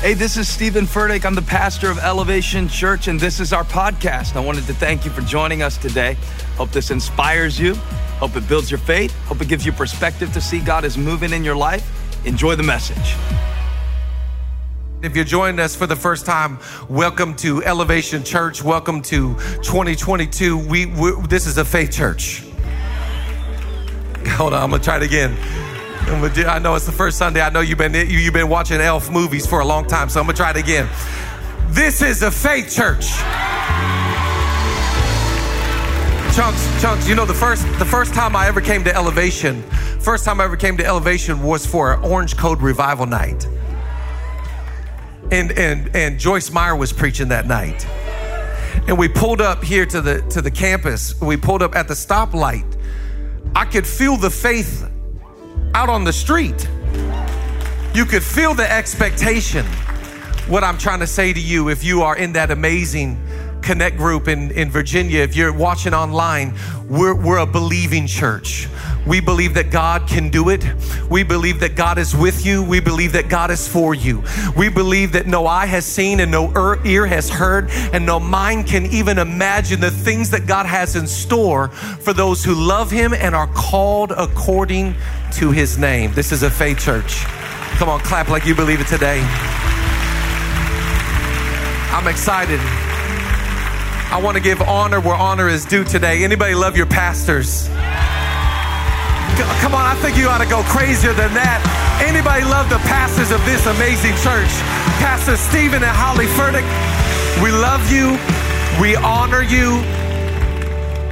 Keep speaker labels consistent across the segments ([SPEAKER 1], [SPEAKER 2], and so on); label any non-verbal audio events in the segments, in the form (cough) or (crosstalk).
[SPEAKER 1] Hey, this is Stephen Furtick. I'm the pastor of Elevation Church, and this is our podcast. I wanted to thank you for joining us today. Hope this inspires you. Hope it builds your faith. Hope it gives you perspective to see God is moving in your life. Enjoy the message.
[SPEAKER 2] If you're joining us for the first time, welcome to Elevation Church. Welcome to 2022. We, this is a faith church. Hold on, I'm gonna try it again. I know it's the first Sunday. I know you've been you've been watching Elf movies for a long time, so I'm gonna try it again. This is a faith church. Chunks, chunks. You know the first the first time I ever came to Elevation, first time I ever came to Elevation was for an Orange Code revival night, and and and Joyce Meyer was preaching that night, and we pulled up here to the to the campus. We pulled up at the stoplight. I could feel the faith out on the street. You could feel the expectation. What I'm trying to say to you, if you are in that amazing connect group in, in Virginia, if you're watching online, we're, we're a believing church. We believe that God can do it. We believe that God is with you. We believe that God is for you. We believe that no eye has seen and no ear has heard and no mind can even imagine the things that God has in store for those who love Him and are called according to His name. This is a faith church. Come on, clap like you believe it today. I'm excited. I want to give honor where honor is due today. Anybody love your pastors? Come on, I think you ought to go crazier than that. Anybody love the pastors of this amazing church? Pastor Stephen and Holly Furtick, we love you. We honor you.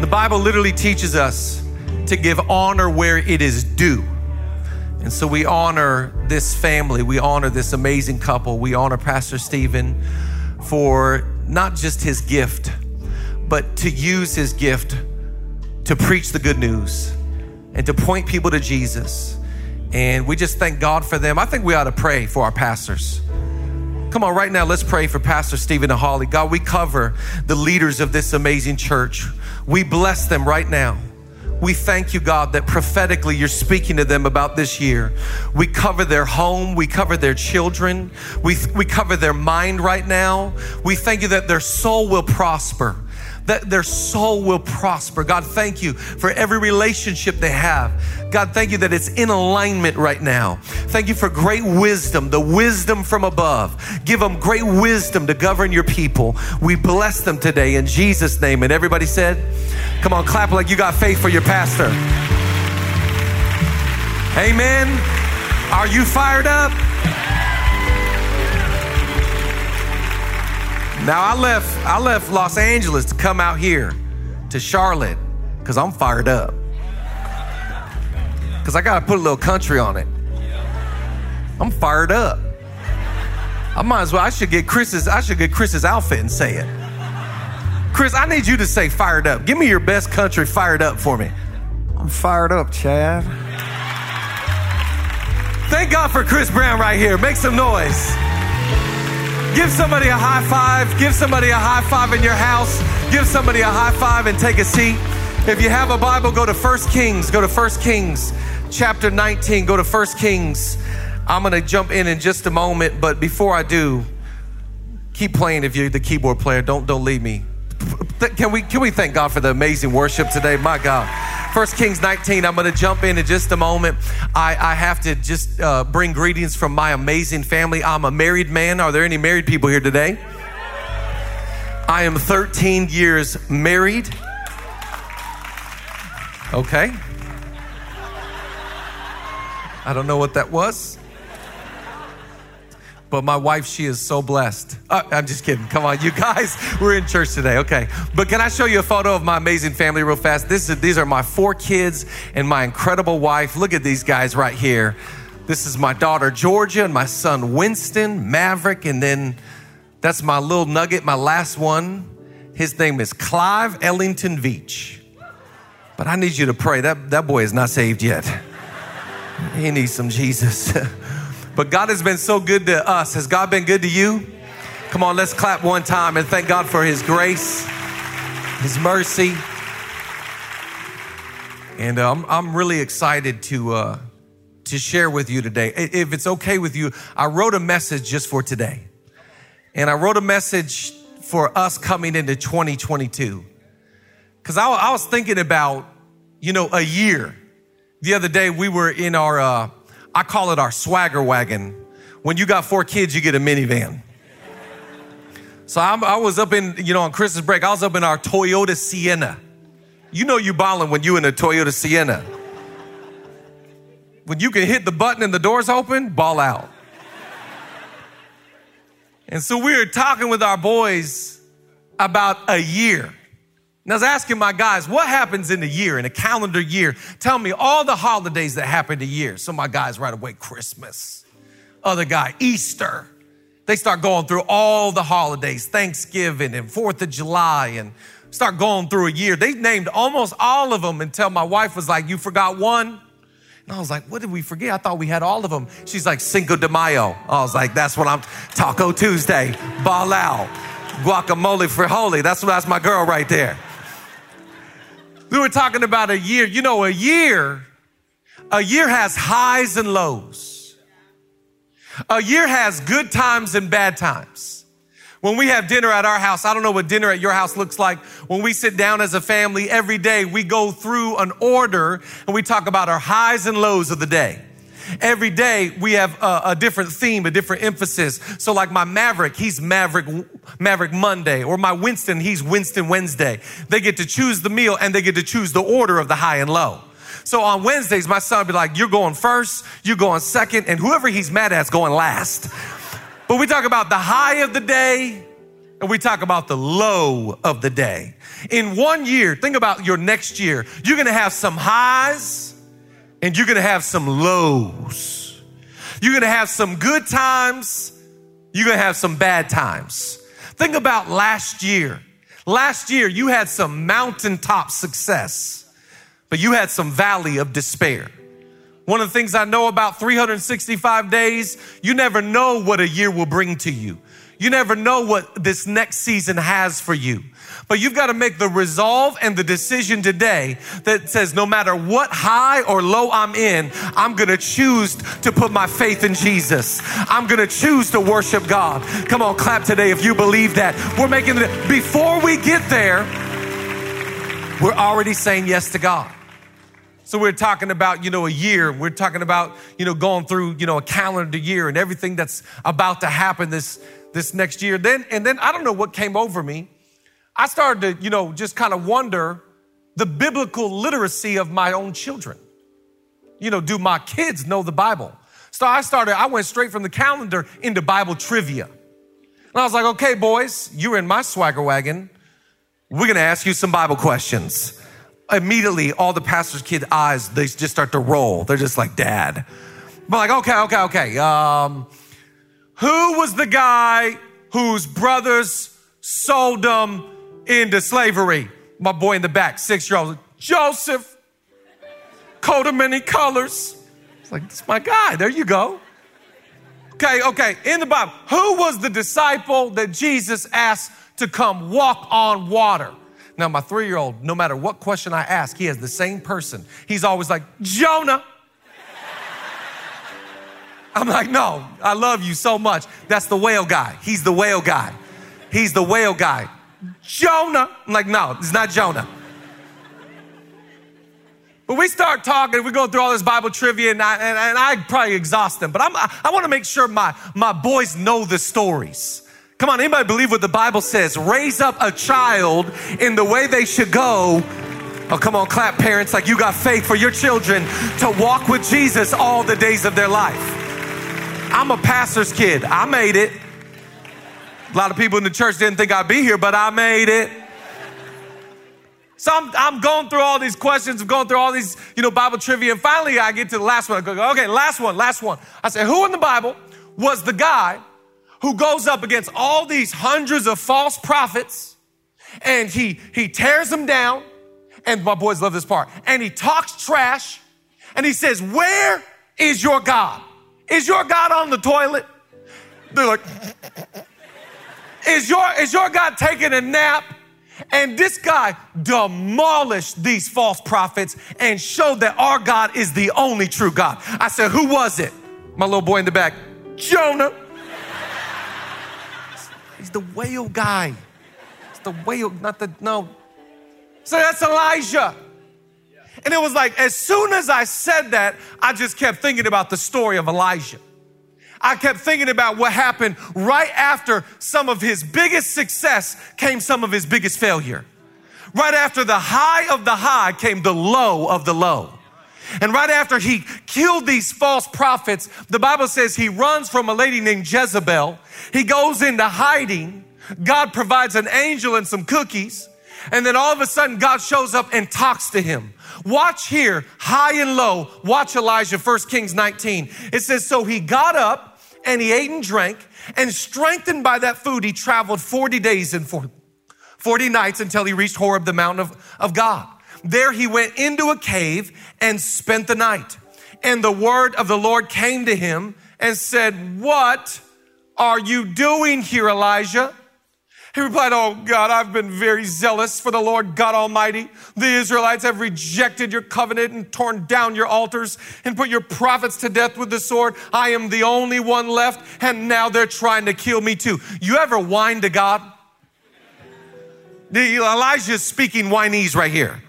[SPEAKER 2] The Bible literally teaches us to give honor where it is due. And so we honor this family. We honor this amazing couple. We honor Pastor Stephen for not just his gift, but to use his gift to preach the good news and to point people to Jesus. And we just thank God for them. I think we ought to pray for our pastors. Come on, right now, let's pray for Pastor Stephen and Holly. God, we cover the leaders of this amazing church. We bless them right now. We thank you, God, that prophetically you're speaking to them about this year. We cover their home, we cover their children, we, we cover their mind right now. We thank you that their soul will prosper that their soul will prosper. God, thank you for every relationship they have. God, thank you that it's in alignment right now. Thank you for great wisdom, the wisdom from above. Give them great wisdom to govern your people. We bless them today in Jesus' name. And everybody said, Come on, clap like you got faith for your pastor. Amen. Are you fired up? Now I left I left Los Angeles to come out here to Charlotte because I'm fired up. Because I gotta put a little country on it. I'm fired up. I might as well I should get Chris's I should get Chris's outfit and say it. Chris, I need you to say fired up. Give me your best country fired up for me.
[SPEAKER 3] I'm fired up, Chad.
[SPEAKER 2] Thank God for Chris Brown right here. Make some noise. Give somebody a high five. Give somebody a high five in your house. Give somebody a high five and take a seat. If you have a Bible, go to 1 Kings. Go to 1 Kings chapter 19. Go to 1 Kings. I'm going to jump in in just a moment, but before I do, keep playing if you're the keyboard player. Don't don't leave me. Can we can we thank God for the amazing worship today? My God. First Kings 19. I'm going to jump in in just a moment. I, I have to just uh, bring greetings from my amazing family. I'm a married man. Are there any married people here today? I am 13 years married. Okay. I don't know what that was but my wife, she is so blessed. Uh, I'm just kidding. Come on, you guys, (laughs) we're in church today. Okay. But can I show you a photo of my amazing family real fast? This is, these are my four kids and my incredible wife. Look at these guys right here. This is my daughter, Georgia, and my son, Winston, Maverick, and then that's my little nugget, my last one. His name is Clive Ellington Veach. But I need you to pray. That, that boy is not saved yet. (laughs) He needs some Jesus. (laughs) But God has been so good to us. Has God been good to you? Come on, let's clap one time and thank God for His grace, His mercy. And uh, I'm, really excited to, uh, to share with you today. If it's okay with you, I wrote a message just for today. And I wrote a message for us coming into 2022. Because I, I, was thinking about, you know, a year. The other day we were in our, uh, I call it our swagger wagon. When you got four kids, you get a minivan. So I'm, i was up in, you know, on Christmas break, I was up in our Toyota Sienna. You know you balling when you in a Toyota Sienna. When you can hit the button and the doors open, ball out. And so we were talking with our boys about a year. And I was asking my guys, what happens in a year, in a calendar year? Tell me all the holidays that happen a year. So my guys right away, Christmas. Other guy, Easter. They start going through all the holidays, Thanksgiving and 4th of July, and start going through a year. They named almost all of them until my wife was like, You forgot one? And I was like, What did we forget? I thought we had all of them. She's like, Cinco de Mayo. I was like, That's what I'm, Taco Tuesday, Balao, guacamole holy. That's, that's my girl right there. We were talking about a year. You know, a year, a year has highs and lows. A year has good times and bad times. When we have dinner at our house, I don't know what dinner at your house looks like. When we sit down as a family every day, we go through an order and we talk about our highs and lows of the day. Every day we have a, a, different theme, a different emphasis. So like my Maverick, he's Maverick, Maverick Monday, or my Winston, he's Winston Wednesday. They get to choose the meal and they get to choose the order of the high and low. So on Wednesdays, my son would be like, You're going first, you're going second, and whoever he's mad at is going last. But we talk about the high of the day and we talk about the low of the day. In one year, think about your next year, you're gonna have some highs and you're gonna have some lows. You're gonna have some good times, you're gonna have some bad times. Think about last year. Last year, you had some mountaintop success but you had some valley of despair. One of the things I know about 365 days, you never know what a year will bring to you. You never know what this next season has for you. But you've got to make the resolve and the decision today that says no matter what high or low I'm in, I'm going to choose to put my faith in Jesus. I'm going to choose to worship God. Come on, clap today if you believe that. We're making it before we get there, we're already saying yes to God. So we're talking about, you know, a year. We're talking about, you know, going through, you know, a calendar year and everything that's about to happen this this next year. Then and then I don't know what came over me. I started to, you know, just kind of wonder the biblical literacy of my own children. You know, do my kids know the Bible? So I started, I went straight from the calendar into Bible trivia. And I was like, okay, boys, you're in my swagger wagon. We're gonna ask you some Bible questions immediately all the pastor's kid eyes they just start to roll they're just like dad but like okay okay okay um, who was the guy whose brothers sold them into slavery my boy in the back six year old joseph coat of many colors it's like it's my guy there you go okay okay in the bible who was the disciple that jesus asked to come walk on water now, my three year old, no matter what question I ask, he has the same person. He's always like, Jonah. I'm like, no, I love you so much. That's the whale guy. He's the whale guy. He's the whale guy. Jonah. I'm like, no, it's not Jonah. But we start talking, we go through all this Bible trivia, and I, and, and I probably exhaust them. But I'm, I want to make sure my, my boys know the stories. Come on, anybody believe what the Bible says? Raise up a child in the way they should go. Oh, come on, clap, parents, like you got faith for your children to walk with Jesus all the days of their life. I'm a pastor's kid. I made it. A lot of people in the church didn't think I'd be here, but I made it. So I'm, I'm going through all these questions, I'm going through all these, you know, Bible trivia, and finally I get to the last one. I go, okay, last one, last one. I say, who in the Bible was the guy who goes up against all these hundreds of false prophets and he, he tears them down. And my boys love this part. And he talks trash and he says, Where is your God? Is your God on the toilet? They're like, is your, is your God taking a nap? And this guy demolished these false prophets and showed that our God is the only true God. I said, Who was it? My little boy in the back, Jonah. He's the whale guy. It's the whale, not the, no. So that's Elijah. And it was like, as soon as I said that, I just kept thinking about the story of Elijah. I kept thinking about what happened right after some of his biggest success came some of his biggest failure. Right after the high of the high came the low of the low. And right after he killed these false prophets, the Bible says he runs from a lady named Jezebel. He goes into hiding. God provides an angel and some cookies. And then all of a sudden, God shows up and talks to him. Watch here, high and low. Watch Elijah, 1 Kings 19. It says, So he got up and he ate and drank, and strengthened by that food, he traveled 40 days and 40 nights until he reached Horeb, the mountain of, of God. There he went into a cave and spent the night. And the word of the Lord came to him and said, What are you doing here, Elijah? He replied, Oh God, I've been very zealous for the Lord God Almighty. The Israelites have rejected your covenant and torn down your altars and put your prophets to death with the sword. I am the only one left, and now they're trying to kill me too. You ever whine to God? Elijah's speaking whinese right here.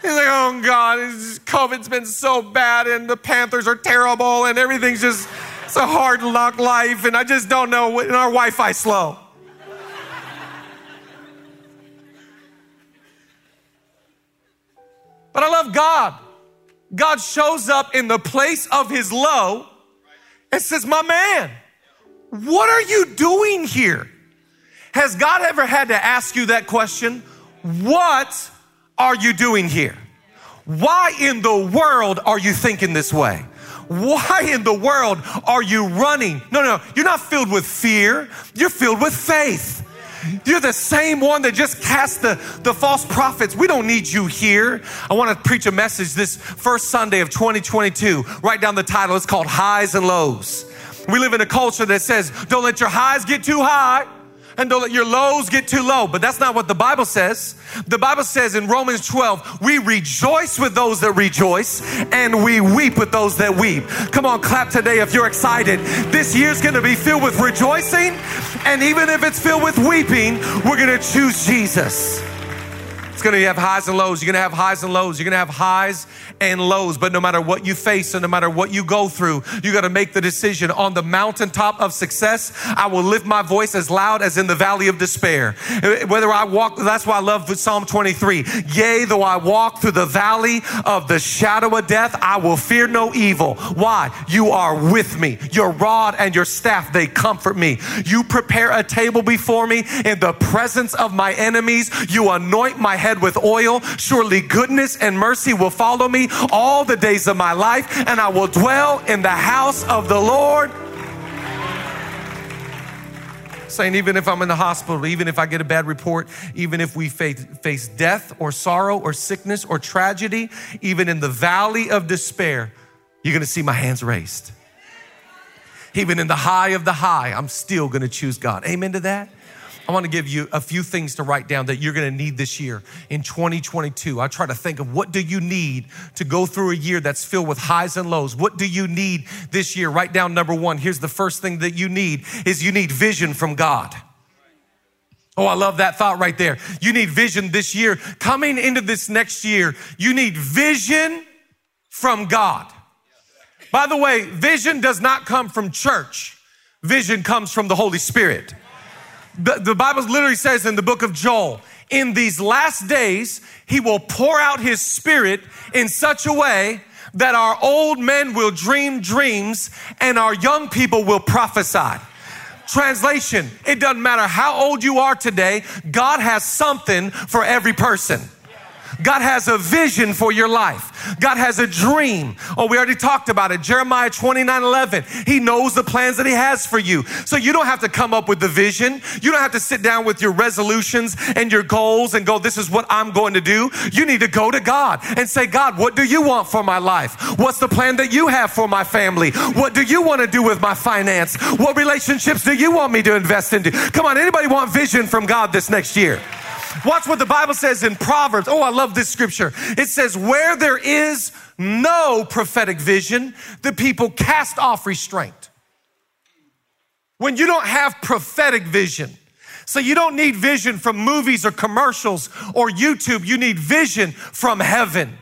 [SPEAKER 2] He's like, oh God, COVID's been so bad and the Panthers are terrible and everything's just, it's a hard luck life and I just don't know, and our Wi Fi slow. But I love God. God shows up in the place of his low and says, My man, what are you doing here? Has God ever had to ask you that question? What are you doing here? Why in the world are you thinking this way? Why in the world are you running? No, no, you're not filled with fear. You're filled with faith. You're the same one that just cast the, the false prophets. We don't need you here. I want to preach a message this first Sunday of 2022. Write down the title. It's called Highs and Lows. We live in a culture that says, don't let your highs get too high and don't let your lows get too low. But that's not what the Bible says. The Bible says in Romans 12, we rejoice with those that rejoice and we weep with those that weep. Come on, clap today if you're excited. This year's gonna be filled with rejoicing, and even if it's filled with weeping, we're gonna choose Jesus. It's gonna have highs and lows. You're gonna have highs and lows. You're gonna have highs and lows. But no matter what you face and no matter what you go through, you gotta make the decision on the mountaintop of success. I will lift my voice as loud as in the valley of despair. Whether I walk, that's why I love Psalm 23. Yea, though I walk through the valley of the shadow of death, I will fear no evil. Why? You are with me. Your rod and your staff, they comfort me. You prepare a table before me in the presence of my enemies. You anoint my head with oil. Surely goodness and mercy will follow me all the days of my life, and I will dwell in the house of the Lord. Saying, even if I'm in the hospital, even if I get a bad report, even if we face, face death or sorrow or sickness or tragedy, even in the valley of despair, you're gonna see my hands raised. Even in the high of the high, I'm still gonna choose God. Amen to that? I want to give you a few things to write down that you're going to need this year in 2022. I try to think of what do you need to go through a year that's filled with highs and lows. What do you need this year? Write down number 1. Here's the first thing that you need is you need vision from God. Oh, I love that thought right there. You need vision this year. Coming into this next year, you need vision from God. By the way, vision does not come from church. Vision comes from the Holy Spirit. The, the Bible literally says in the book of Joel, in these last days, he will pour out his spirit in such a way that our old men will dream dreams and our young people will prophesy. Translation, it doesn't matter how old you are today, God has something for every person. God has a vision for your life. God has a dream. Oh, we already talked about it. Jeremiah 29 11. He knows the plans that He has for you. So you don't have to come up with the vision. You don't have to sit down with your resolutions and your goals and go, This is what I'm going to do. You need to go to God and say, God, what do you want for my life? What's the plan that you have for my family? What do you want to do with my finance? What relationships do you want me to invest into? Come on, anybody want vision from God this next year? Watch what the Bible says in Proverbs. Oh, I love this scripture. It says, Where there is no prophetic vision, the people cast off restraint. When you don't have prophetic vision, so you don't need vision from movies or commercials or YouTube, you need vision from heaven.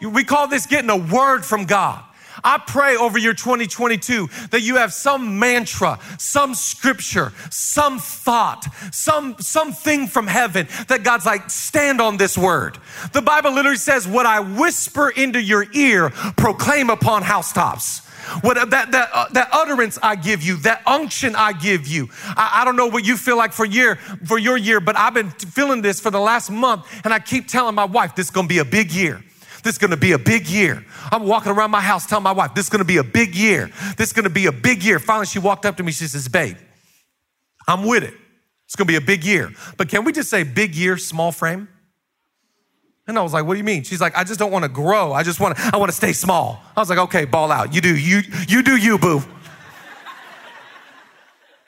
[SPEAKER 2] We call this getting a word from God. I pray over your 2022 that you have some mantra, some scripture, some thought, some something from heaven that God's like, stand on this word. The Bible literally says, What I whisper into your ear, proclaim upon housetops. What that that uh, that utterance I give you, that unction I give you. I, I, don't know what you feel like for year for your year, but I've been feeling this for the last month, and I keep telling my wife this is going to be a big year. This is gonna be a big year. I'm walking around my house telling my wife, this is gonna be a big year. This is gonna be a big year. Finally, she walked up to me, she says, Babe, I'm with it. It's gonna be a big year. But can we just say big year, small frame? And I was like, what do you mean? She's like, I just don't want to grow. I just want to, I want to stay small. I was like, okay, ball out. You do, you, you do you, boo.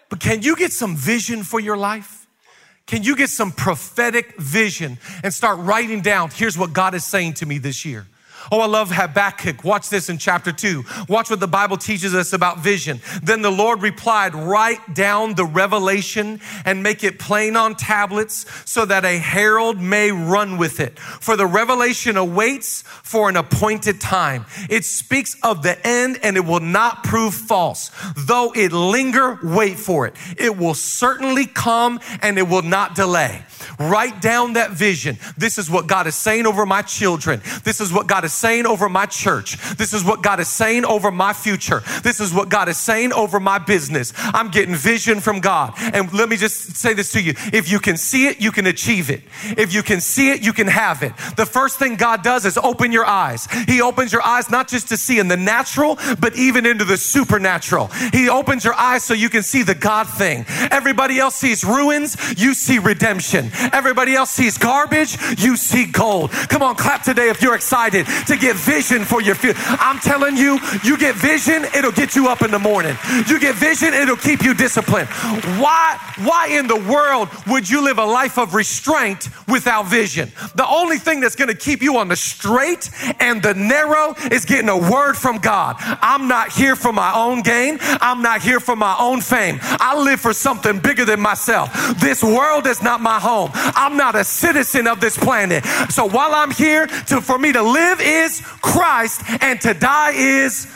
[SPEAKER 2] but can you get some vision for your life? Can you get some prophetic vision and start writing down, here's what God is saying to me this year? Oh, I love Habakkuk. Watch this in chapter two. Watch what the Bible teaches us about vision. Then the Lord replied, Write down the revelation and make it plain on tablets so that a herald may run with it. For the revelation awaits for an appointed time. It speaks of the end and it will not prove false. Though it linger, wait for it. It will certainly come and it will not delay. Write down that vision. This is what God is saying over my children. This is what God is saying over my church. This is what God is saying over my future. This is what God is saying over my business. I'm getting vision from God. And let me just say this to you. If you can see it, you can achieve it. If you can see it, you can have it. The first thing God does is open your eyes. He opens your eyes not just to see in the natural, but even into the supernatural. He opens your eyes so you can see the God thing. Everybody else sees ruins, you see redemption. Everybody else sees garbage, you see gold. Come on, clap today if you're excited to get vision for your future. I'm telling you, you get vision, it'll get you up in the morning. You get vision, it'll keep you disciplined. Why, why in the world would you live a life of restraint without vision? The only thing that's going to keep you on the straight and the narrow is getting a word from God. I'm not here for my own gain. I'm not here for my own fame. I live for something bigger than myself. This world is not my home. I'm not a citizen of this planet. So while I'm here to, for me to live is Christ and to die is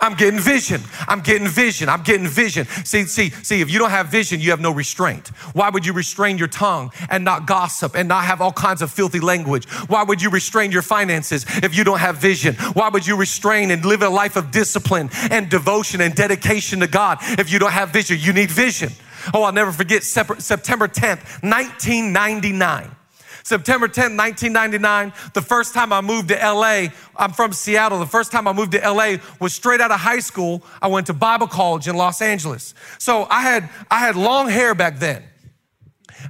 [SPEAKER 2] I'm getting vision. I'm getting vision. I'm getting vision. See, see, see, if you don't have vision, you have no restraint. Why would you restrain your tongue and not gossip and not have all kinds of filthy language? Why would you restrain your finances if you don't have vision? Why would you restrain and live a life of discipline and devotion and dedication to God if you don't have vision? You need vision. Oh, I'll never forget September 10th, 1999. September 10, 1999, the first time I moved to LA, I'm from Seattle. The first time I moved to LA was straight out of high school. I went to Bible college in Los Angeles. So I had, I had long hair back then.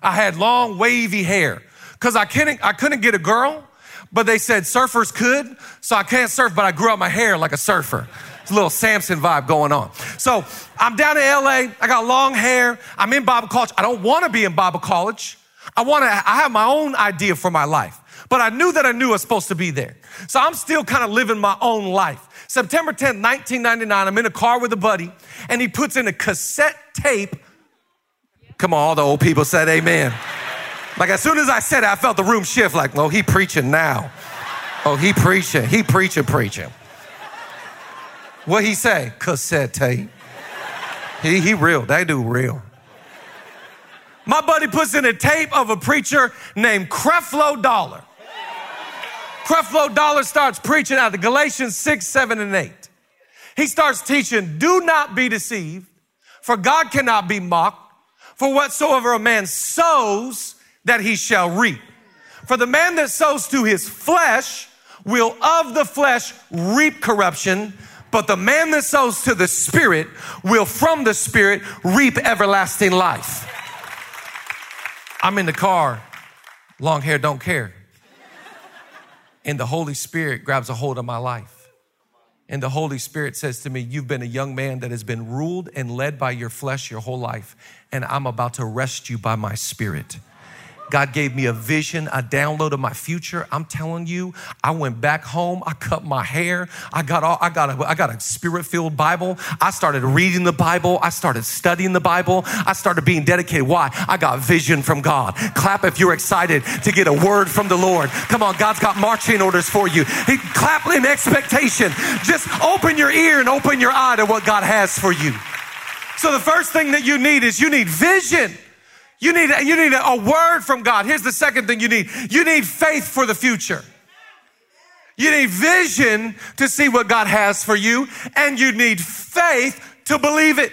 [SPEAKER 2] I had long wavy hair because I couldn't, I couldn't get a girl, but they said surfers could. So I can't surf, but I grew out my hair like a surfer. It's a little Samson vibe going on. So I'm down in LA. I got long hair. I'm in Bible college. I don't want to be in Bible college. I want to, I have my own idea for my life, but I knew that I knew I was supposed to be there. So I'm still kind of living my own life. September 10th, 1999, I'm in a car with a buddy and he puts in a cassette tape. Come on, all the old people said amen. Like as soon as I said it, I felt the room shift like, oh, he preaching now. Oh, he preaching, he preaching, preaching. What he say? Cassette tape. He, he real, they do real. My buddy puts in a tape of a preacher named Creflo Dollar. Creflo Dollar starts preaching out of Galatians 6, 7, and 8. He starts teaching, do not be deceived, for God cannot be mocked, for whatsoever a man sows, that he shall reap. For the man that sows to his flesh will of the flesh reap corruption, but the man that sows to the Spirit will from the Spirit reap everlasting life. I'm in the car, long hair don't care. And the Holy Spirit grabs a hold of my life. And the Holy Spirit says to me, You've been a young man that has been ruled and led by your flesh your whole life, and I'm about to rest you by my spirit. God gave me a vision, a download of my future. I'm telling you, I went back home. I cut my hair. I got all, I got a, I got a spirit-filled Bible. I started reading the Bible. I started studying the Bible. I started being dedicated. Why? I got vision from God. Clap if you're excited to get a word from the Lord. Come on, God's got marching orders for you. He, clap in expectation. Just open your ear and open your eye to what God has for you. So the first thing that you need is you need vision. You need, you need a word from God. Here's the second thing you need. You need faith for the future. You need vision to see what God has for you, and you need faith to believe it.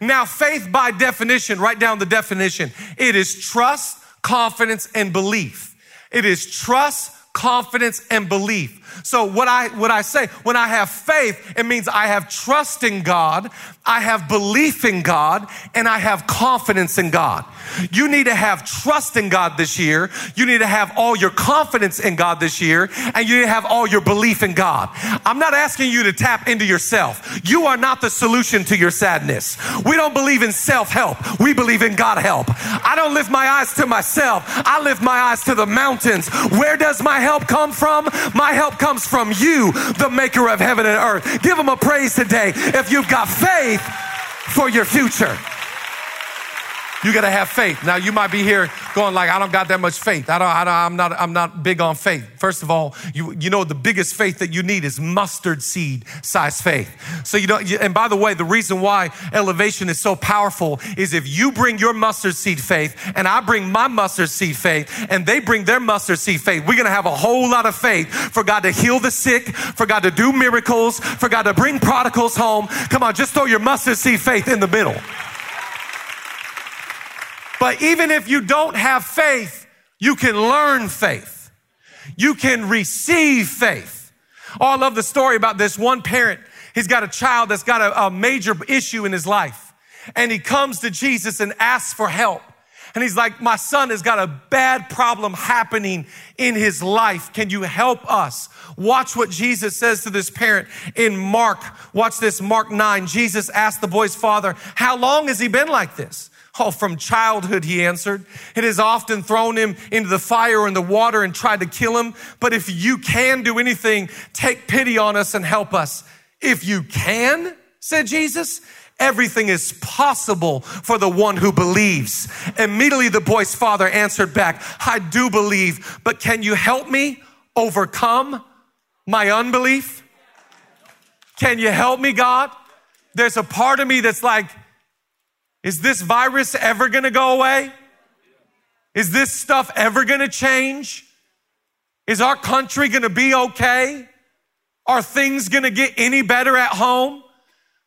[SPEAKER 2] Now, faith by definition, write down the definition. It is trust, confidence, and belief. It is trust, confidence, and belief. So what I what I say when I have faith, it means I have trust in God, I have belief in God, and I have confidence in God. You need to have trust in God this year. You need to have all your confidence in God this year, and you need to have all your belief in God. I'm not asking you to tap into yourself. You are not the solution to your sadness. We don't believe in self-help. We believe in God help. I don't lift my eyes to myself. I lift my eyes to the mountains. Where does my help come from? My help comes from you, the maker of heaven and earth. Give him a praise today if you've got faith for your future. You got to have faith. Now you might be here going like, I don't got that much faith. I don't, I don't, I'm not, I'm not big on faith. First of all, you, you know, the biggest faith that you need is mustard seed size faith. So you don't, and by the way, the reason why elevation is so powerful is if you bring your mustard seed faith and I bring my mustard seed faith and they bring their mustard seed faith, we're going to have a whole lot of faith for God to heal the sick, for God to do miracles, for God to bring prodigals home. Come on, just throw your mustard seed faith in the middle. But even if you don't have faith, you can learn faith. You can receive faith. Oh, I love the story about this one parent. He's got a child that's got a, a major issue in his life. And he comes to Jesus and asks for help. And he's like, My son has got a bad problem happening in his life. Can you help us? Watch what Jesus says to this parent in Mark. Watch this, Mark 9. Jesus asked the boy's father, How long has he been like this? Oh, from childhood, he answered. It has often thrown him into the fire and the water and tried to kill him. But if you can do anything, take pity on us and help us. If you can, said Jesus, everything is possible for the one who believes. Immediately the boy's father answered back, I do believe, but can you help me overcome my unbelief? Can you help me, God? There's a part of me that's like, is this virus ever gonna go away? Is this stuff ever gonna change? Is our country gonna be okay? Are things gonna get any better at home?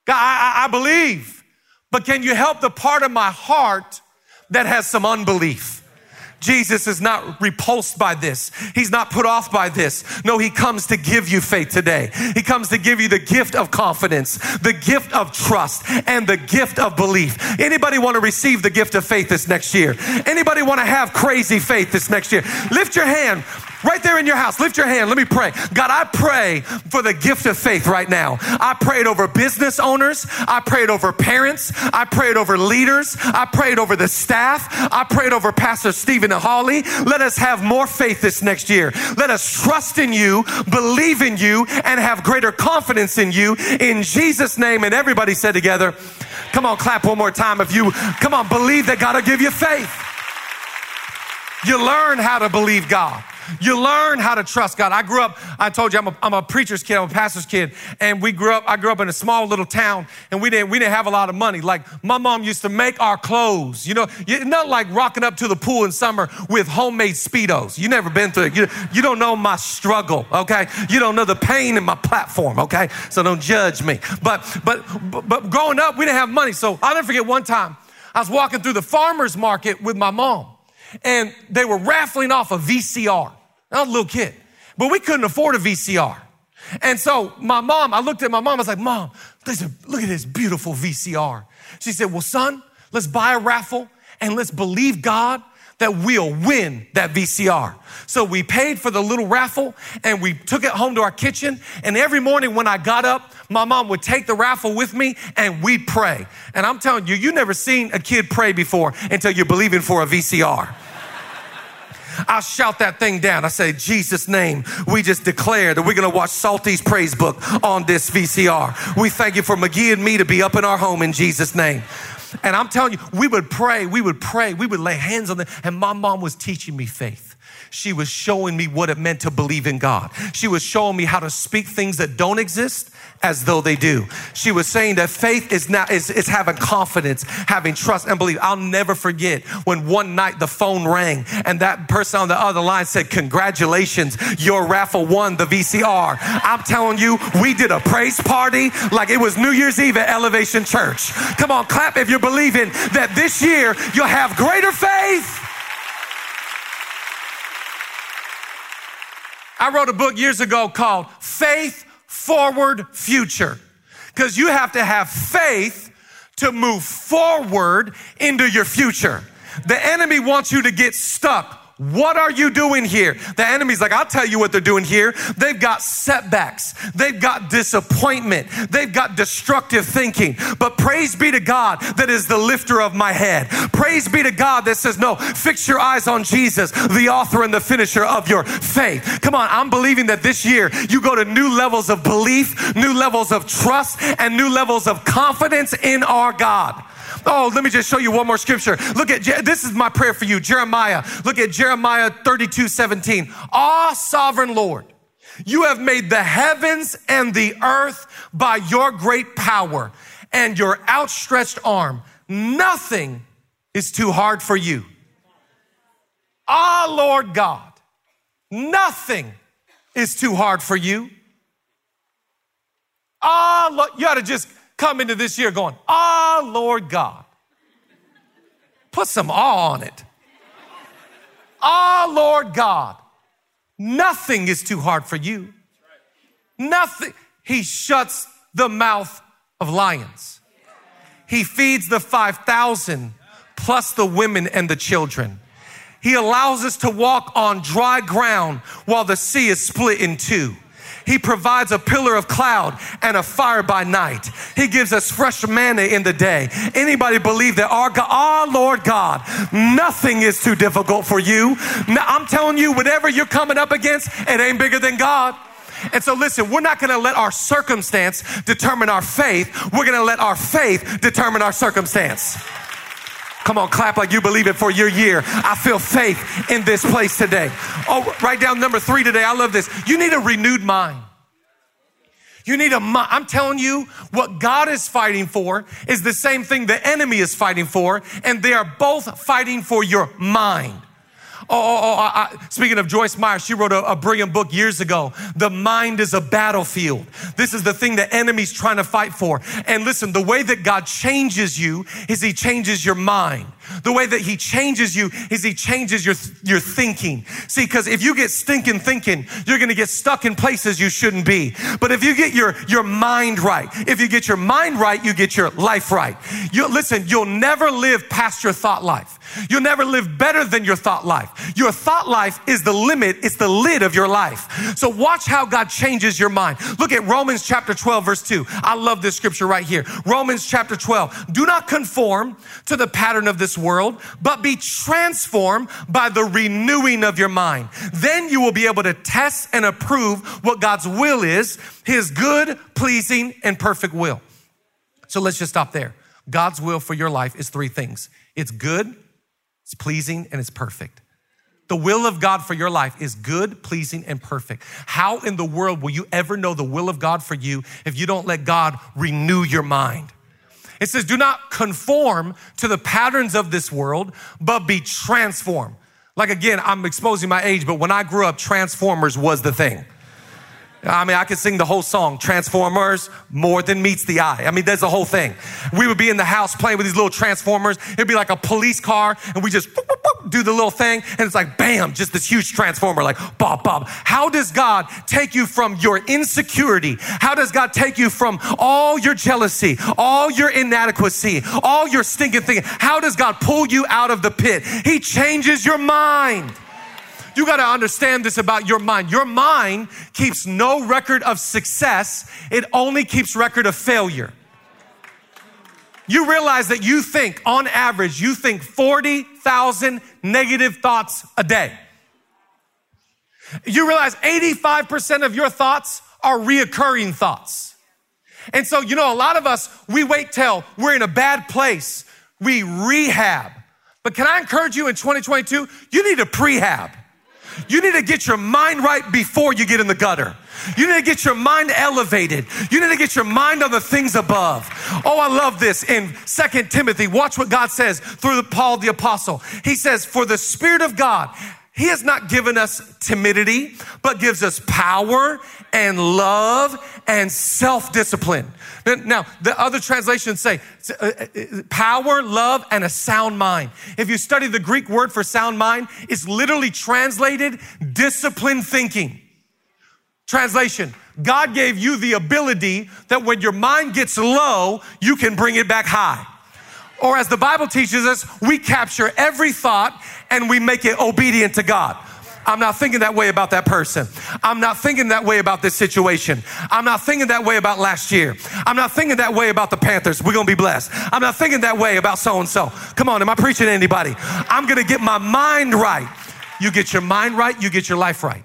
[SPEAKER 2] God, I, I believe, but can you help the part of my heart that has some unbelief? Jesus is not repulsed by this. He's not put off by this. No, he comes to give you faith today. He comes to give you the gift of confidence, the gift of trust, and the gift of belief. Anybody want to receive the gift of faith this next year? Anybody want to have crazy faith this next year? Lift your hand right there in your house. Lift your hand. Let me pray. God, I pray for the gift of faith right now. I prayed over business owners. I prayed over parents. I prayed over leaders. I prayed over the staff. I prayed over Pastor Stephen and Holly. Let us have more faith this next year. Let us trust in you, believe in you, and have greater confidence in you. In Jesus' name. And everybody said together, come on, clap one more time. If you, come on, believe that God will give you faith. You learn how to believe God. You learn how to trust God. I grew up, I told you, I'm a, I'm a preacher's kid, I'm a pastor's kid. And we grew up, I grew up in a small little town and we didn't, we didn't have a lot of money. Like my mom used to make our clothes. You know, not like rocking up to the pool in summer with homemade Speedos. You never been through it. You, you don't know my struggle, okay? You don't know the pain in my platform, okay? So don't judge me. But, but, but, but growing up, we didn't have money. So I'll never forget one time I was walking through the farmer's market with my mom. And they were raffling off a VCR. I was a little kid, but we couldn't afford a VCR. And so my mom, I looked at my mom, I was like, Mom, listen, look at this beautiful VCR. She said, Well, son, let's buy a raffle and let's believe God that we'll win that VCR. So we paid for the little raffle and we took it home to our kitchen. And every morning when I got up, my mom would take the raffle with me and we'd pray. And I'm telling you, you never seen a kid pray before until you're believing for a VCR. (laughs) I shout that thing down. I say, Jesus' name, we just declare that we're going to watch Psalty's praise book on this VCR. We thank you for McGee and me to be up in our home in Jesus' name. And I'm telling you, we would pray, we would pray, we would lay hands on them. And my mom was teaching me faith. She was showing me what it meant to believe in God. She was showing me how to speak things that don't exist as though they do. She was saying that faith is not is, is having confidence, having trust and belief. I'll never forget when one night the phone rang and that person on the other line said, Congratulations, your raffle won the VCR. I'm telling you, we did a praise party like it was New Year's Eve at Elevation Church. Come on, clap if you're believing that this year you'll have greater faith. I wrote a book years ago called Faith forward future because you have to have faith to move forward into your future. The enemy wants you to get stuck what are you doing here? The enemy's like, I'll tell you what they're doing here. They've got setbacks. They've got disappointment. They've got destructive thinking. But praise be to God that is the lifter of my head. Praise be to God that says, no, fix your eyes on Jesus, the author and the finisher of your faith. Come on, I'm believing that this year you go to new levels of belief, new levels of trust, and new levels of confidence in our God. Oh, let me just show you one more scripture. Look at, this is my prayer for you, Jeremiah. Look at Jeremiah 32, 17. Ah, sovereign Lord, you have made the heavens and the earth by your great power and your outstretched arm. Nothing is too hard for you. Ah, Lord God, nothing is too hard for you. Ah, Lord, you ought to just come into this year going, Ah, Lord God. Put some awe on it. Ah, Lord God. Nothing is too hard for you. Nothing. He shuts the mouth of lions. He feeds the 5,000 plus the women and the children. He allows us to walk on dry ground while the sea is split in two. He provides a pillar of cloud and a fire by night. He gives us fresh manna in the day. Anybody believe that our God, our Lord God, nothing is too difficult for you. I'm telling you, whatever you're coming up against, it ain't bigger than God. And so, listen, we're not going to let our circumstance determine our faith. We're going to let our faith determine our circumstance. Come on, clap like you believe it for your year. I feel faith in this place today. Oh, write down number three today. I love this. You need a renewed mind. You need a mind. I'm telling you, what God is fighting for is the same thing the enemy is fighting for, and they are both fighting for your mind. Oh, oh, oh I, speaking of Joyce Meyer, she wrote a, a brilliant book years ago. The mind is a battlefield. This is the thing the enemy's trying to fight for. And listen, the way that God changes you is he changes your mind. The way that he changes you is he changes your, your thinking. See, because if you get stinking thinking, you're going to get stuck in places you shouldn't be. But if you get your, your mind right, if you get your mind right, you get your life right. You listen, you'll never live past your thought life. You'll never live better than your thought life. Your thought life is the limit, it's the lid of your life. So watch how God changes your mind. Look at Romans chapter 12, verse 2. I love this scripture right here. Romans chapter 12. Do not conform to the pattern of this world, but be transformed by the renewing of your mind. Then you will be able to test and approve what God's will is, his good, pleasing, and perfect will. So let's just stop there. God's will for your life is three things it's good, it's pleasing, and it's perfect. The will of God for your life is good, pleasing, and perfect. How in the world will you ever know the will of God for you if you don't let God renew your mind? It says, do not conform to the patterns of this world, but be transformed. Like again, I'm exposing my age, but when I grew up, Transformers was the thing. I mean, I could sing the whole song, Transformers, more than meets the eye. I mean, there's the whole thing. We would be in the house playing with these little Transformers. It'd be like a police car, and we just do the little thing, and it's like, bam, just this huge Transformer, like, bob, bob. How does God take you from your insecurity? How does God take you from all your jealousy, all your inadequacy, all your stinking thinking? How does God pull you out of the pit? He changes your mind. You got to understand this about your mind. Your mind keeps no record of success, it only keeps record of failure. You realize that you think, on average, you think 40,000 negative thoughts a day. You realize 85% of your thoughts are reoccurring thoughts. And so, you know, a lot of us, we wait till we're in a bad place. We rehab. But can I encourage you in 2022? You need a prehab. You need to get your mind right before you get in the gutter. You need to get your mind elevated. You need to get your mind on the things above. Oh, I love this in Second Timothy. Watch what God says through Paul the apostle. He says, For the Spirit of God, He has not given us timidity, but gives us power and love and self discipline. Now, the other translations say uh, uh, power, love, and a sound mind. If you study the Greek word for sound mind, it's literally translated disciplined thinking. Translation God gave you the ability that when your mind gets low, you can bring it back high. Or as the Bible teaches us, we capture every thought and we make it obedient to God. I'm not thinking that way about that person. I'm not thinking that way about this situation. I'm not thinking that way about last year. I'm not thinking that way about the Panthers. We're going to be blessed. I'm not thinking that way about so and so. Come on, am I preaching to anybody? I'm going to get my mind right. You get your mind right, you get your life right.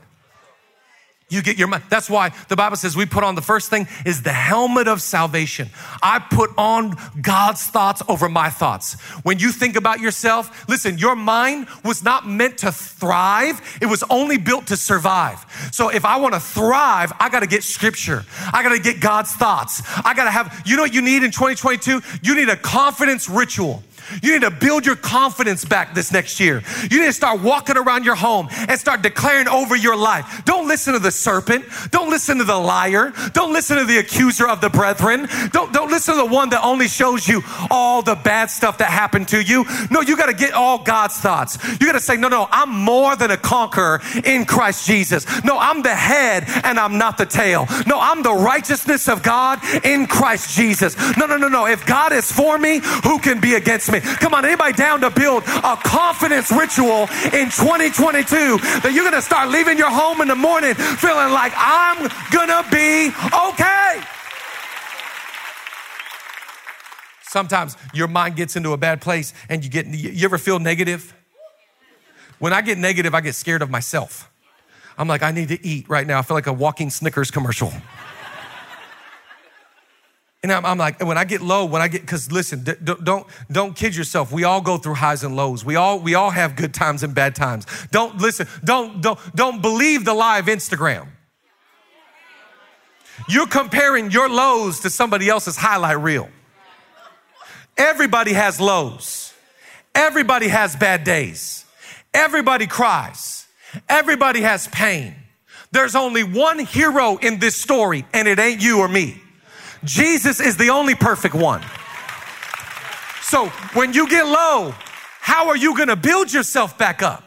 [SPEAKER 2] You get your mind. That's why the Bible says we put on the first thing is the helmet of salvation. I put on God's thoughts over my thoughts. When you think about yourself, listen, your mind was not meant to thrive. It was only built to survive. So if I want to thrive, I got to get scripture. I got to get God's thoughts. I got to have, you know what you need in 2022? You need a confidence ritual. You need to build your confidence back this next year. You need to start walking around your home and start declaring over your life. Don't listen to the serpent. Don't listen to the liar. Don't listen to the accuser of the brethren. Don't, don't listen to the one that only shows you all the bad stuff that happened to you. No, you got to get all God's thoughts. You got to say, no, no, I'm more than a conqueror in Christ Jesus. No, I'm the head and I'm not the tail. No, I'm the righteousness of God in Christ Jesus. No, no, no, no. If God is for me, who can be against me? Me. Come on, anybody down to build a confidence ritual in 2022 that you're gonna start leaving your home in the morning feeling like I'm gonna be okay. Sometimes your mind gets into a bad place and you get, you ever feel negative? When I get negative, I get scared of myself. I'm like, I need to eat right now. I feel like a walking Snickers commercial. And I'm, I'm, like, when I get low, when I get, because listen, d- don't don't kid yourself. We all go through highs and lows. We all we all have good times and bad times. Don't listen. Don't don't don't believe the lie of Instagram. You're comparing your lows to somebody else's highlight reel. Everybody has lows. Everybody has bad days. Everybody cries. Everybody has pain. There's only one hero in this story, and it ain't you or me. Jesus is the only perfect one. So when you get low, how are you going to build yourself back up?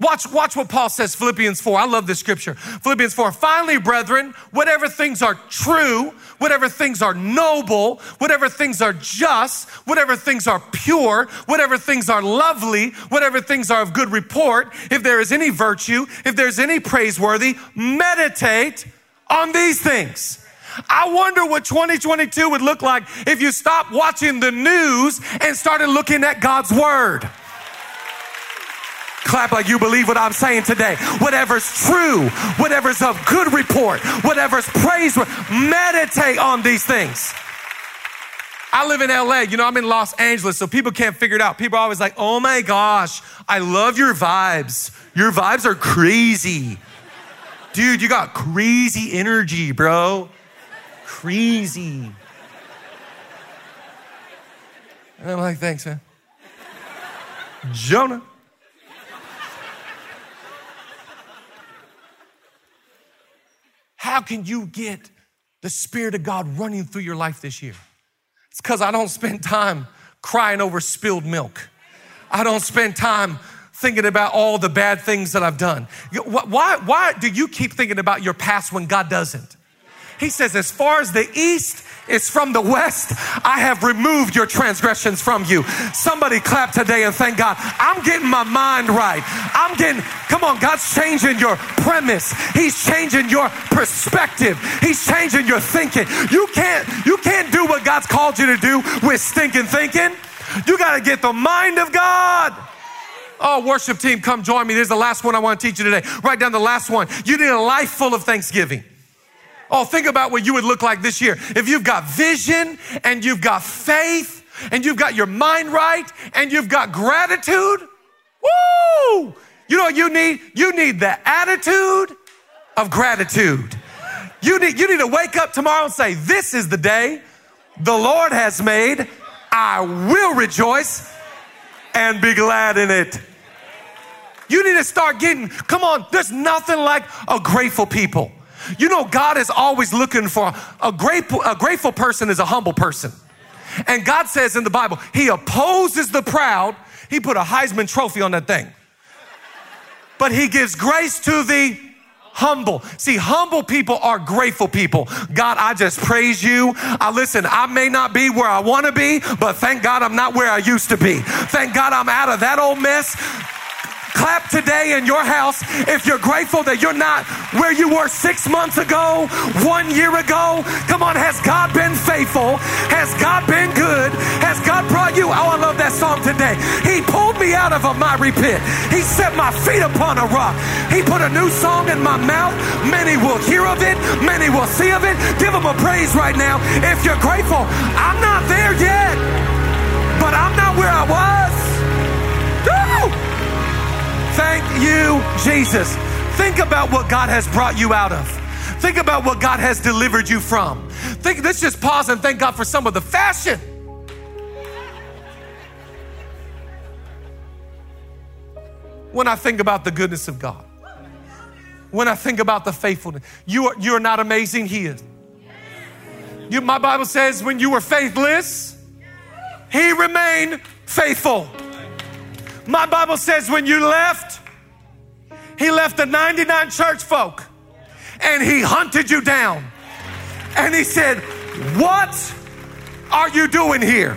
[SPEAKER 2] Watch, watch what Paul says, Philippians 4. I love this scripture. Philippians 4. Finally, brethren, whatever things are true, whatever things are noble, whatever things are just, whatever things are pure, whatever things are lovely, whatever things are of good report, if there is any virtue, if there's any praiseworthy, meditate on these things. I wonder what 2022 would look like if you stopped watching the news and started looking at God's word. Clap like you believe what I'm saying today. Whatever's true, whatever's of good report, whatever's praiseworthy, meditate on these things. I live in LA, you know, I'm in Los Angeles, so people can't figure it out. People are always like, oh my gosh, I love your vibes. Your vibes are crazy. Dude, you got crazy energy, bro crazy. And I'm like, thanks, man. Jonah. how can you get the Spirit of God running through your life this year? It's because I don't spend time crying over spilled milk. I don't spend time thinking about all the bad things that I've done. Why, why do you keep thinking about your past when God doesn't? He says, as far as the east is from the west, I have removed your transgressions from you. Somebody clap today and thank God. I'm getting my mind right. I'm getting, come on, God's changing your premise. He's changing your perspective. He's changing your thinking. You can't, you can't do what God's called you to do with stinking thinking. You got to get the mind of God. Oh, worship team, come join me. There's the last one I want to teach you today. Write down the last one. You need a life full of thanksgiving. Oh, think about what you would look like this year. If you've got vision and you've got faith and you've got your mind right and you've got gratitude, woo! You know what you need? You need the attitude of gratitude. You need, you need to wake up tomorrow and say, This is the day the Lord has made. I will rejoice and be glad in it. You need to start getting, come on, there's nothing like a grateful people. You know, God is always looking for a grateful, a grateful person is a humble person. And God says in the Bible, He opposes the proud. He put a Heisman trophy on that thing. But He gives grace to the humble. See, humble people are grateful people. God, I just praise you. I listen, I may not be where I want to be, but thank God I'm not where I used to be. Thank God I'm out of that old mess. Clap today in your house if you're grateful that you're not where you were six months ago, one year ago. Come on, has God been faithful? Has God been good? Has God brought you? Oh, I love that song today. He pulled me out of a miry pit. He set my feet upon a rock. He put a new song in my mouth. Many will hear of it, many will see of it. Give him a praise right now. If you're grateful, I'm not there yet, but I'm not where I was. Thank you, Jesus. Think about what God has brought you out of. Think about what God has delivered you from. Think, let's just pause and thank God for some of the fashion. When I think about the goodness of God, when I think about the faithfulness, you are, you are not amazing, He is. You, my Bible says, when you were faithless, He remained faithful. My Bible says when you left, he left the 99 church folk and he hunted you down. And he said, What are you doing here?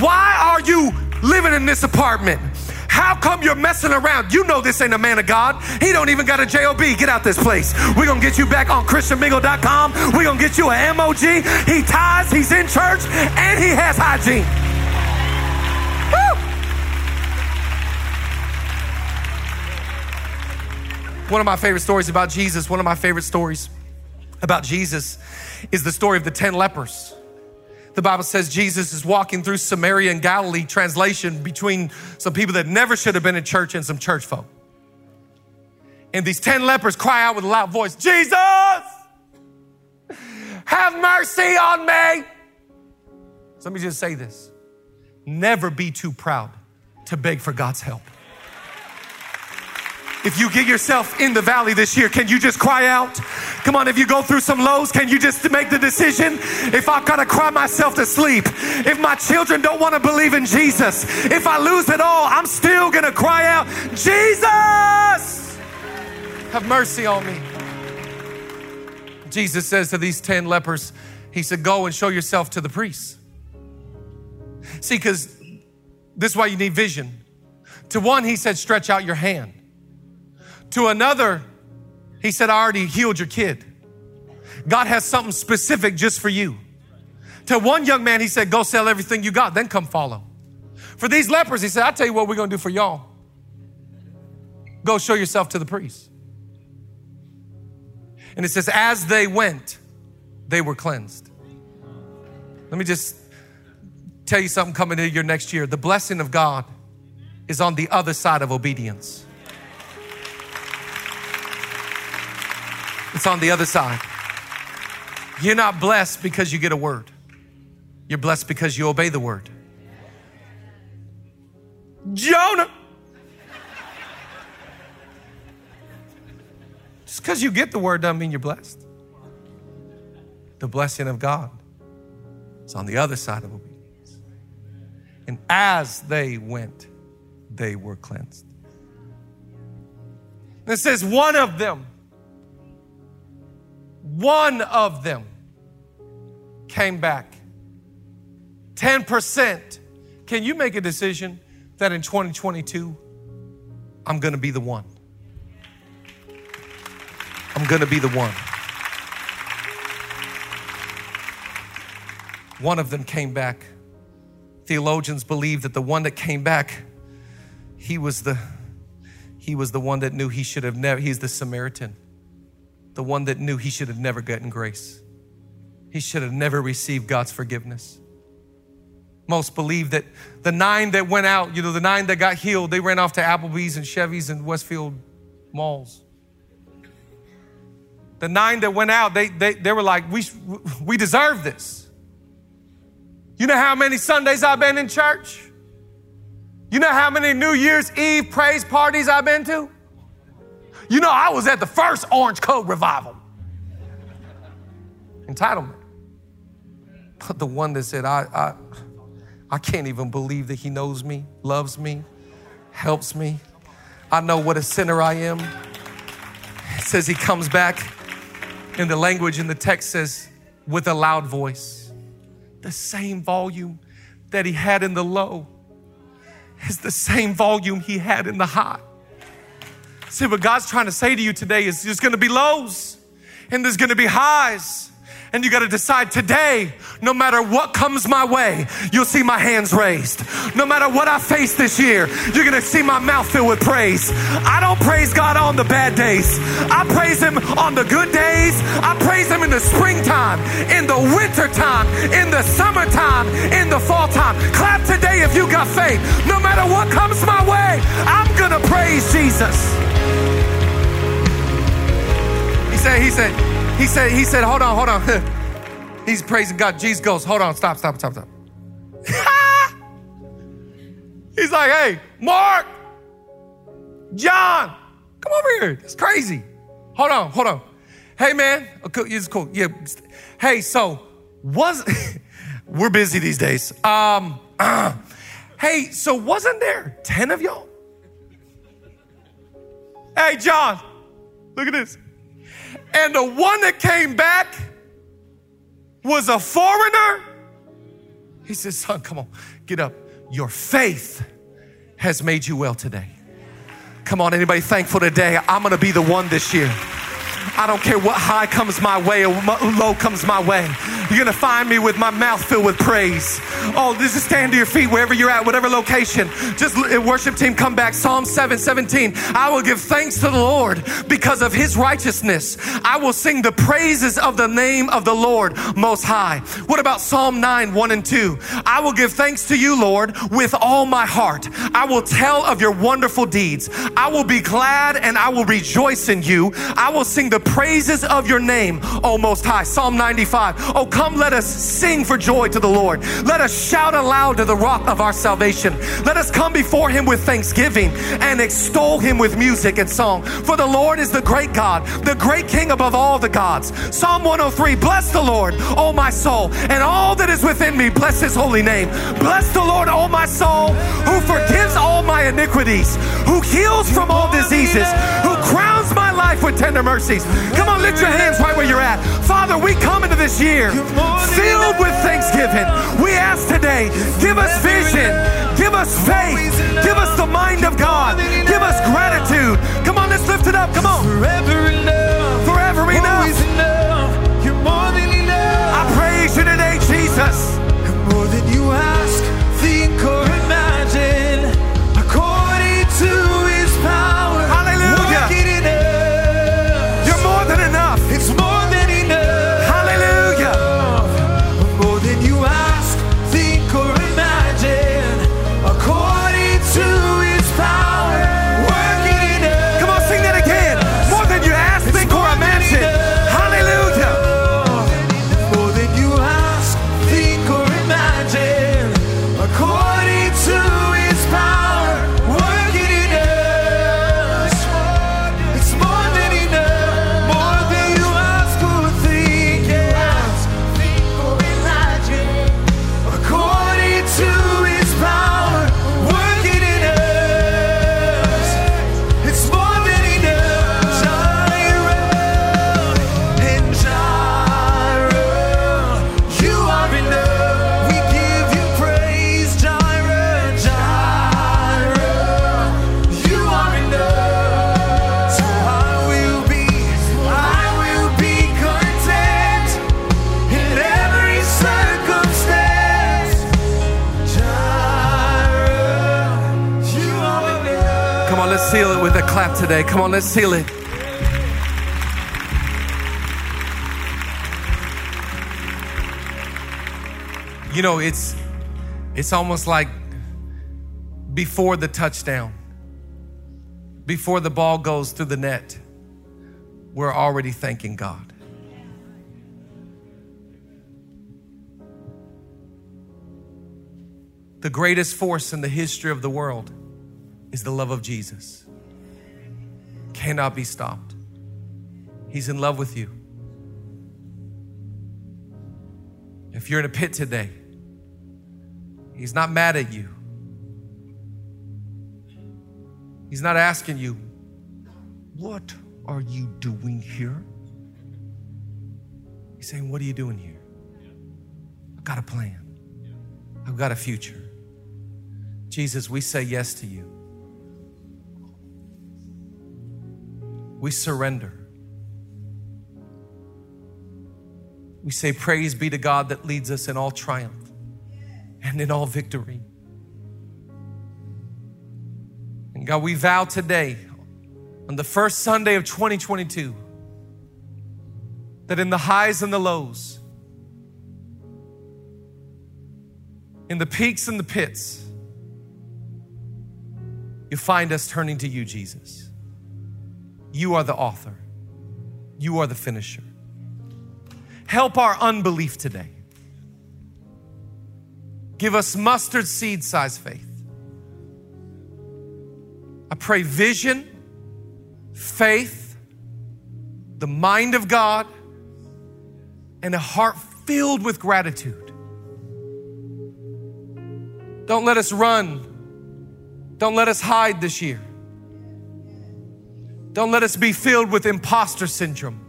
[SPEAKER 2] Why are you living in this apartment? How come you're messing around? You know this ain't a man of God. He don't even got a JOB. Get out this place. We're gonna get you back on ChristianMingle.com. We're gonna get you an MOG. He ties, he's in church, and he has hygiene. One of my favorite stories about Jesus, one of my favorite stories about Jesus is the story of the 10 lepers. The Bible says Jesus is walking through Samaria and Galilee, translation between some people that never should have been in church and some church folk. And these 10 lepers cry out with a loud voice, Jesus, have mercy on me. So let me just say this never be too proud to beg for God's help. If you get yourself in the valley this year, can you just cry out? Come on, if you go through some lows, can you just make the decision? If I've got to cry myself to sleep, if my children don't want to believe in Jesus, if I lose it all, I'm still going to cry out, Jesus, have mercy on me. Jesus says to these 10 lepers, He said, Go and show yourself to the priests. See, because this is why you need vision. To one, He said, Stretch out your hand. To another, he said, I already healed your kid. God has something specific just for you. To one young man, he said, Go sell everything you got, then come follow. For these lepers, he said, I'll tell you what we're gonna do for y'all. Go show yourself to the priest. And it says, As they went, they were cleansed. Let me just tell you something coming into your next year. The blessing of God is on the other side of obedience. It's on the other side. You're not blessed because you get a word. You're blessed because you obey the word. Jonah. Just because you get the word doesn't mean you're blessed. The blessing of God is on the other side of obedience. And as they went, they were cleansed. It says, one of them, one of them came back. 10%. Can you make a decision that in 2022, I'm gonna be the one? I'm gonna be the one. One of them came back. Theologians believe that the one that came back, he was the he was the one that knew he should have never he's the Samaritan. The one that knew he should have never gotten grace. He should have never received God's forgiveness. Most believe that the nine that went out, you know, the nine that got healed, they ran off to Applebee's and Chevy's and Westfield malls. The nine that went out, they, they, they were like, we, we deserve this. You know how many Sundays I've been in church? You know how many New Year's Eve praise parties I've been to? You know, I was at the first Orange Code revival. Entitlement. But the one that said, I, I, I can't even believe that he knows me, loves me, helps me. I know what a sinner I am. It says he comes back, and the language in the text says, with a loud voice. The same volume that he had in the low is the same volume he had in the high. See, what God's trying to say to you today is there's gonna be lows and there's gonna be highs. And you got to decide today, no matter what comes my way, you'll see my hands raised. No matter what I face this year, you're going to see my mouth filled with praise. I don't praise God on the bad days. I praise Him on the good days. I praise Him in the springtime, in the wintertime, in the summertime, in the fall time. Clap today if you got faith. No matter what comes my way, I'm going to praise Jesus. He said, He said, he said, he said, hold on, hold on. (laughs) He's praising God. Jesus goes, hold on, stop, stop, stop, stop. (laughs) He's like, hey, Mark, John, come over here. It's crazy. Hold on, hold on. Hey, man, okay, it's cool. Yeah. Hey, so was (laughs) we're busy these days. Um, uh, (clears throat) hey, so wasn't there 10 of y'all? Hey, John, look at this. And the one that came back was a foreigner. He says, Son, come on, get up. Your faith has made you well today. Come on, anybody thankful today? I'm gonna be the one this year. I don't care what high comes my way or low comes my way. You're gonna find me with my mouth filled with praise. Oh, just stand to your feet wherever you're at, whatever location. Just uh, worship team, come back. Psalm 7 17. I will give thanks to the Lord because of his righteousness. I will sing the praises of the name of the Lord most high. What about Psalm 9 1 and 2? I will give thanks to you, Lord, with all my heart. I will tell of your wonderful deeds. I will be glad and I will rejoice in you. I will sing the praises of your name, O Most High. Psalm 95. Oh, come, let us sing for joy to the Lord. Let us shout aloud to the rock of our salvation. Let us come before him with thanksgiving and extol him with music and song. For the Lord is the great God, the great King above all the gods. Psalm 103 Bless the Lord, O my soul, and all that is within me. Bless his holy name. Bless the Lord, O my soul, who forgives all my iniquities, who heals from all diseases, who crowns my life with tender mercies. Come on, lift your hands right where you're at. Father, we come into this year filled with thanksgiving. We ask today, give us vision, give us faith, give us the mind of God, give us gratitude. Come on, let's lift it up. Come on.
[SPEAKER 4] Forever enough.
[SPEAKER 2] Forever enough.
[SPEAKER 4] Always enough. You're more than enough.
[SPEAKER 2] I praise you today, Jesus. Today. Come on, let's seal it. You know, it's it's almost like before the touchdown, before the ball goes through the net, we're already thanking God. The greatest force in the history of the world is the love of Jesus. Cannot be stopped. He's in love with you. If you're in a pit today, He's not mad at you. He's not asking you, What are you doing here? He's saying, What are you doing here? I've got a plan, I've got a future. Jesus, we say yes to you. We surrender. We say, Praise be to God that leads us in all triumph and in all victory. And God, we vow today, on the first Sunday of 2022, that in the highs and the lows, in the peaks and the pits, you find us turning to you, Jesus. You are the author, you are the finisher. Help our unbelief today. Give us mustard seed size faith. I pray vision, faith, the mind of God, and a heart filled with gratitude. Don't let us run. Don't let us hide this year. Don't let us be filled with imposter syndrome,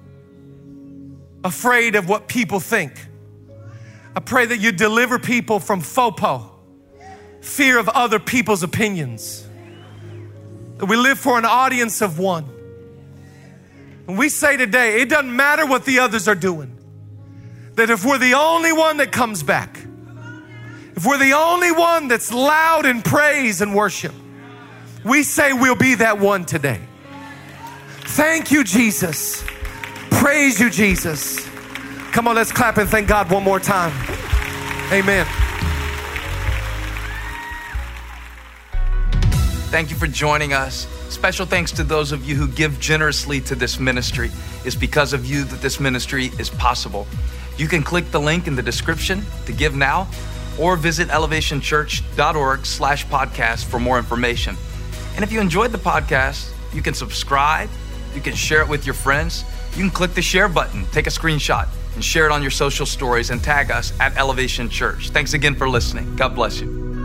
[SPEAKER 2] afraid of what people think. I pray that you deliver people from FOPO, fear of other people's opinions. That we live for an audience of one. And we say today, it doesn't matter what the others are doing. That if we're the only one that comes back, if we're the only one that's loud in praise and worship, we say we'll be that one today. Thank you, Jesus. Praise you, Jesus. Come on, let's clap and thank God one more time. Amen.
[SPEAKER 1] Thank you for joining us. Special thanks to those of you who give generously to this ministry. It's because of you that this ministry is possible. You can click the link in the description to give now or visit elevationchurch.org slash podcast for more information. And if you enjoyed the podcast, you can subscribe, you can share it with your friends, you can click the share button, take a screenshot, and share it on your social stories and tag us at Elevation Church. Thanks again for listening. God bless you.